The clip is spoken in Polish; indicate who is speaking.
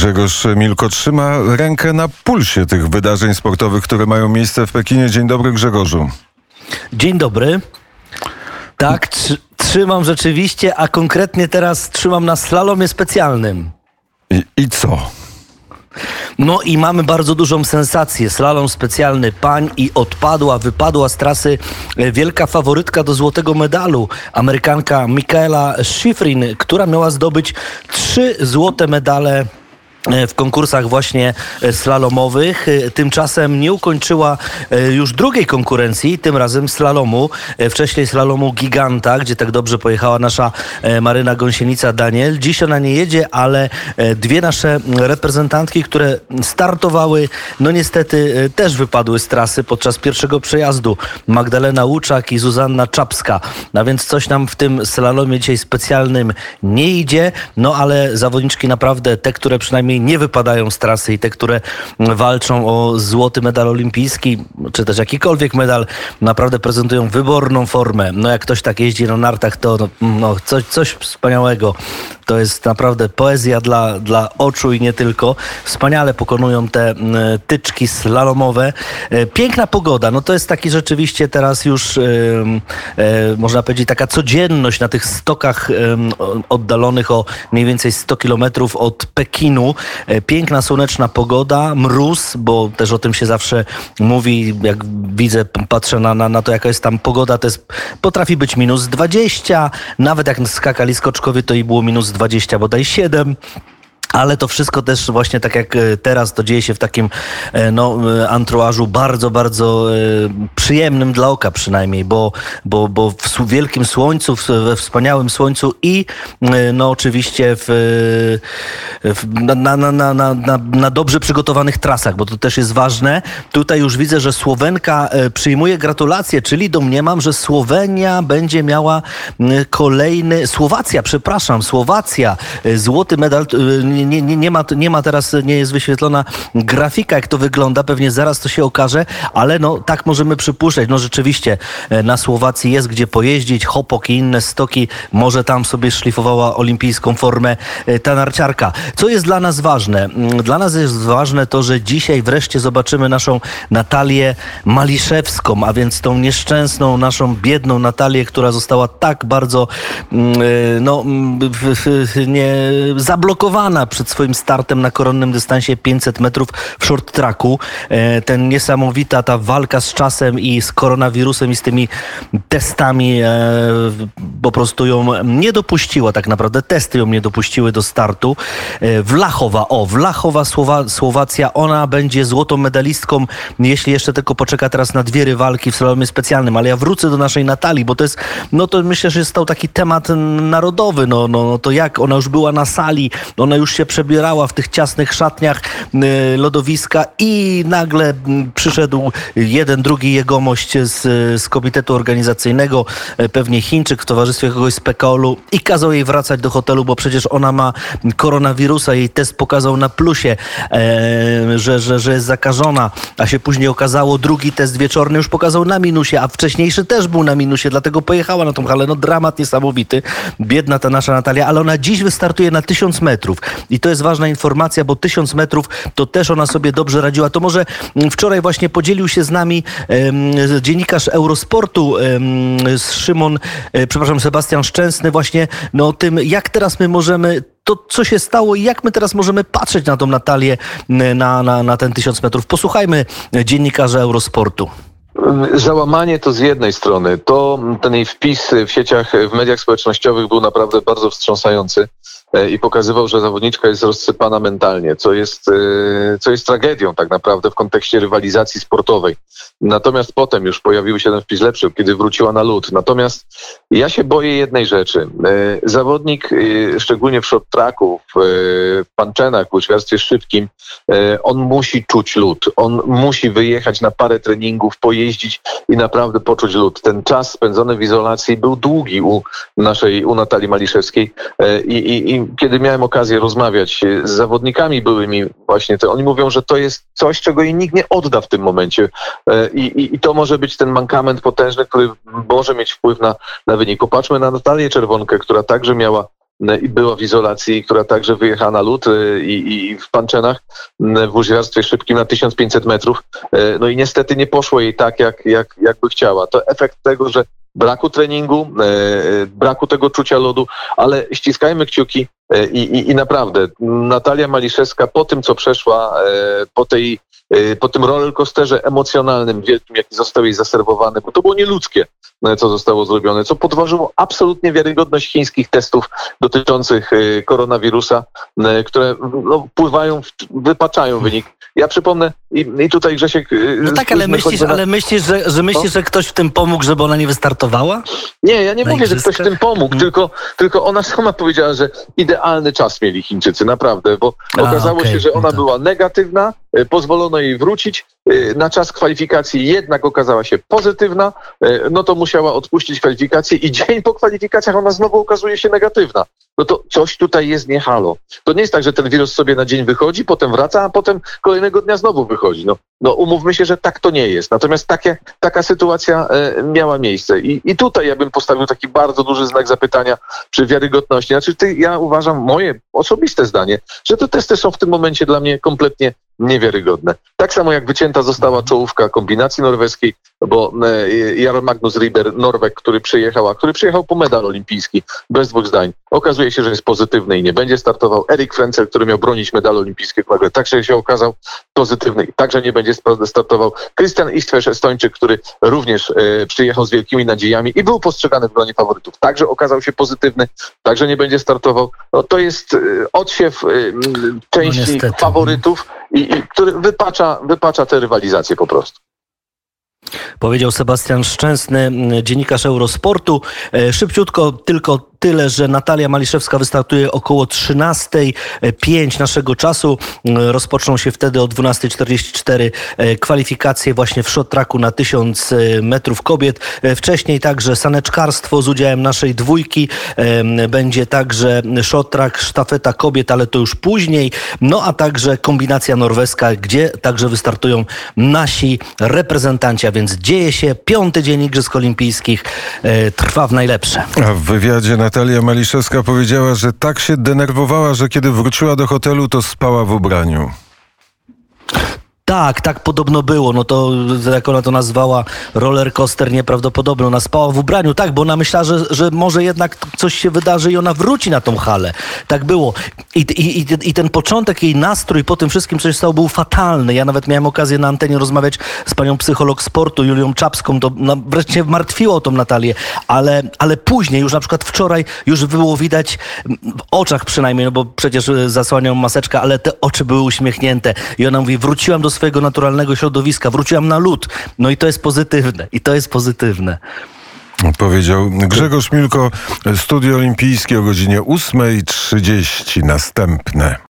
Speaker 1: Grzegorz Milko trzyma rękę na pulsie tych wydarzeń sportowych, które mają miejsce w Pekinie. Dzień dobry Grzegorzu.
Speaker 2: Dzień dobry. Tak, tr trzymam rzeczywiście, a konkretnie teraz trzymam na slalomie specjalnym.
Speaker 1: I, i co?
Speaker 2: No i mamy bardzo dużą sensację. Slalom specjalny pań i odpadła, wypadła z trasy e, wielka faworytka do złotego medalu. Amerykanka Michaela Schifrin, która miała zdobyć trzy złote medale w konkursach właśnie e, slalomowych. E, tymczasem nie ukończyła już drugiej konkurencji, tym razem slalomu. Wcześniej slalomu Giganta, gdzie tak dobrze pojechała nasza Maryna Gąsienica-Daniel. Dziś ona nie jedzie, ale dwie nasze reprezentantki, które startowały, no niestety też wypadły z trasy podczas pierwszego przejazdu. Magdalena Łuczak i Zuzanna Czapska. No więc coś nam w tym slalomie dzisiaj specjalnym nie idzie, no ale zawodniczki naprawdę, te, które przynajmniej przynajmniej nie wypadają z trasy i te, które walczą o złoty medal olimpijski, czy też jakikolwiek medal, naprawdę prezentują wyborną formę. No jak ktoś tak jeździ na nartach, to no, no coś, coś wspaniałego. To jest naprawdę poezja dla, dla oczu i nie tylko. Wspaniale pokonują te tyczki slalomowe. E, piękna pogoda, no to jest taki rzeczywiście teraz już, e, można powiedzieć, taka codzienność na tych stokach oddalonych o mniej więcej 100 kilometrów od Pekinu. E, piękna, słoneczna pogoda, mróz, bo też o tym się zawsze mówi, jak widzę, patrzę na, na, na to, jaka jest tam pogoda, to jest, potrafi być minus 20, nawet jak skakali skoczkowie, to i było minus 20, bodaj 7. Ale to wszystko też właśnie tak jak e, teraz to dzieje się w takim e, no, e, anturażu bardzo, bardzo przyjemnym dla oka przynajmniej, bo, bo, bo w wielkim słońcu, we wspaniałym słońcu i no oczywiście w, w na, na, na, na, na dobrze przygotowanych trasach, bo to też jest ważne. Tutaj już widzę, że Słowenka przyjmuje gratulacje, czyli domniemam, że Słowenia będzie miała kolejny, Słowacja, przepraszam, Słowacja, złoty medal nie, nie, nie, ma, nie ma teraz, nie jest wyświetlona grafika, jak to wygląda. Pewnie zaraz to się okaże, ale no tak możemy przypuszczać. No rzeczywiście e, na Słowacji jest gdzie pojeździć. Hopok i inne stoki. Może tam sobie szlifowała olimpijską formę e, ta narciarka. Co jest dla nas ważne? Mm, dla nas jest ważne to, że dzisiaj wreszcie zobaczymy naszą Natalię Maliszewską, a więc tą nieszczęsną, naszą biedną Natalię, która została tak bardzo mm, e, no, mm, nie, zablokowana przed swoim startem na koronnym dystansie 500 metrów w short tracku. E, ten niesamowita ta walka z czasem i z koronawirusem i z tymi testami e, po prostu ją nie dopuściła tak naprawdę. Testy ją nie dopuściły do startu. E, Wlachowa, o, Wlachowa Słowa, Słowacja, ona będzie złotą medalistką, jeśli jeszcze tylko poczeka teraz na dwie rywalki w slalomie specjalnym, ale ja wrócę do naszej Natalii, bo to jest, no to myślę, że stał taki temat narodowy, no, no, no to jak ona już była na sali, ona już się się przebierała w tych ciasnych szatniach y, lodowiska i nagle mm, przyszedł jeden, drugi jegomość z, z komitetu organizacyjnego, e, pewnie Chińczyk w towarzystwie kogoś z PKOL-u i kazał jej wracać do hotelu, bo przecież ona ma koronawirusa. Jej test pokazał na plusie, e, że, że, że jest zakażona, a się później okazało, drugi test wieczorny już pokazał na minusie, a wcześniejszy też był na minusie, dlatego pojechała na tą halę. No dramat niesamowity. Biedna ta nasza Natalia, ale ona dziś wystartuje na tysiąc metrów. I to jest ważna informacja, bo tysiąc metrów to też ona sobie dobrze radziła. To może mm, wczoraj właśnie podzielił się z nami dziennikarz Eurosportu z Szymon, e, przepraszam, Sebastian Szczęsny właśnie no tym, jak teraz my możemy to, co się stało i jak my teraz możemy patrzeć na tą Natalię, na, na, na ten tysiąc metrów. Posłuchajmy dziennikarza Eurosportu.
Speaker 3: Załamanie to z jednej strony. To ten jej wpis w sieciach, w mediach społecznościowych był naprawdę bardzo wstrząsający. E, i pokazywał, że zawodniczka jest rozsypana mentalnie, co jest, e, co jest tragedią tak naprawdę w kontekście rywalizacji sportowej. Natomiast potem już pojawił się ten wpis lepszy, kiedy wróciła na lód. Natomiast ja się boję jednej rzeczy. E, zawodnik, szczególnie w short tracku, w panczenach, w łyżwiarstwie szybkim, on musi czuć lód. On musi wyjechać na parę treningów, pojeździć i naprawdę poczuć lód. Ten czas spędzony w izolacji był długi u naszej, u Natalii Maliszewskiej i, i, i kiedy miałem okazję rozmawiać z zawodnikami byłymi właśnie, to oni mówią, że to jest coś, czego jej nikt nie odda w tym momencie. E, I, i, i to może być ten mankament potężny, który może mieć wpływ na, na wynik. Popatrzmy na Natalię Czerwonkę, która także miała i była w izolacji, która także wyjechała na lód e, i, i w Panczenach w łyżwiarstwie szybkim na 1500 metrów. E, No i niestety nie poszło jej tak, jak, jak, jak chciała. To efekt tego, że braku treningu, e, e, braku tego czucia lodu, ale ściskajmy kciuki e, i, i, i naprawdę. Natalia Maliszewska po tym, co przeszła, po tej po tym rollercoasterze emocjonalnym wielkim, jaki został jej zaserwowany, bo to było nieludzkie, co zostało zrobione, co podważyło absolutnie wiarygodność chińskich testów dotyczących e, koronawirusa, e, które no, wpływają, w- wypaczają wynik. Ja przypomnę, i, i tutaj Grzesiek... e,
Speaker 2: No tak, ale myślisz,
Speaker 3: na-
Speaker 2: ale myślisz, że, że myślisz, że ktoś w tym pomógł, żeby ona nie wystartowała?
Speaker 3: Nie, ja nie
Speaker 2: na
Speaker 3: mówię, że ktoś w tym pomógł,
Speaker 2: Mhm.
Speaker 3: tylko, tylko ona sama powiedziała, że idealny czas mieli Chińczycy, naprawdę, bo
Speaker 2: A,
Speaker 3: okazało
Speaker 2: okej,
Speaker 3: się, że
Speaker 2: no
Speaker 3: ona
Speaker 2: tak.
Speaker 3: była negatywna, pozwolono jej wrócić, na czas kwalifikacji jednak okazała się pozytywna, e, no to musiała odpuścić kwalifikacje i dzień po kwalifikacjach ona znowu okazuje się negatywna. No to coś tutaj jest nie halo. To nie jest tak, że ten wirus sobie na dzień wychodzi, potem wraca, a potem kolejnego dnia znowu wychodzi. No, no umówmy się, że tak to nie jest. Natomiast takie, taka sytuacja e, miała miejsce. I, I tutaj ja bym postawił taki bardzo duży znak zapytania przy wiarygodności. Znaczy, ty, ja uważam, moje osobiste zdanie, że te testy są w tym momencie dla mnie kompletnie niewiarygodne. Tak samo jak wycięta została czołówka kombinacji norweskiej, bo e, Jarl Magnus Riber, Norweg, który przyjechał, a który przyjechał po medal olimpijski, bez dwóch zdań, okazuje się, że jest pozytywny i nie będzie startował. Erik Frenzel, który miał bronić medalu olimpijskiego, nagle także się okazał pozytywny i także nie będzie startował. Christian Istves, Estończyk, który również e, przyjechał z wielkimi nadziejami i był postrzegany w gronie faworytów, także okazał się pozytywny, także nie będzie startował. No, to jest e, odsiew m, części
Speaker 2: niestety.
Speaker 3: faworytów, i, i, który wypacza, wypacza te rywalizacje po prostu.
Speaker 2: Powiedział Sebastian Szczęsny, dziennikarz Eurosportu. E, Szybciutko tylko tyle, że Natalia Maliszewska wystartuje około 13.05 naszego czasu. Rozpoczną się wtedy o 12.44 e, kwalifikacje właśnie w short tracku na 1000 metrów kobiet. E, Wcześniej także saneczkarstwo z udziałem naszej dwójki. Będzie także short track, sztafeta kobiet, ale to już później. No a także kombinacja norweska, gdzie także wystartują nasi reprezentanci, a więc dzieje się. Piąty dzień Igrzysk Olimpijskich e, trwa w najlepsze.
Speaker 1: A w wywiadzie Natalia Maliszewska powiedziała, że tak się denerwowała, że kiedy wróciła do hotelu, to spała w ubraniu.
Speaker 2: Tak, tak podobno było. No to, jak ona to nazwała, roller coaster nieprawdopodobny. Ona spała w ubraniu, tak, bo ona myślała, że, że może jednak coś się wydarzy i ona wróci na tą halę. Tak było. I, i, i, ten początek, jej nastrój po tym wszystkim, co się stało, był fatalny. Ja nawet miałem okazję na antenie rozmawiać z panią psycholog sportu, Julią Czapską. To no, wreszcie martwiło o tą Natalię, ale, ale później, już na przykład wczoraj, już było widać w oczach przynajmniej, no bo przecież y, zasłaniał maseczkę, ale te oczy były uśmiechnięte. I ona mówi, wróciłam do swojego naturalnego środowiska, wróciłam na lód. No i to jest pozytywne. I to jest pozytywne.
Speaker 1: Powiedział Grzegorz Milko, Studio Olimpijskie o godzinie 8.30 następne.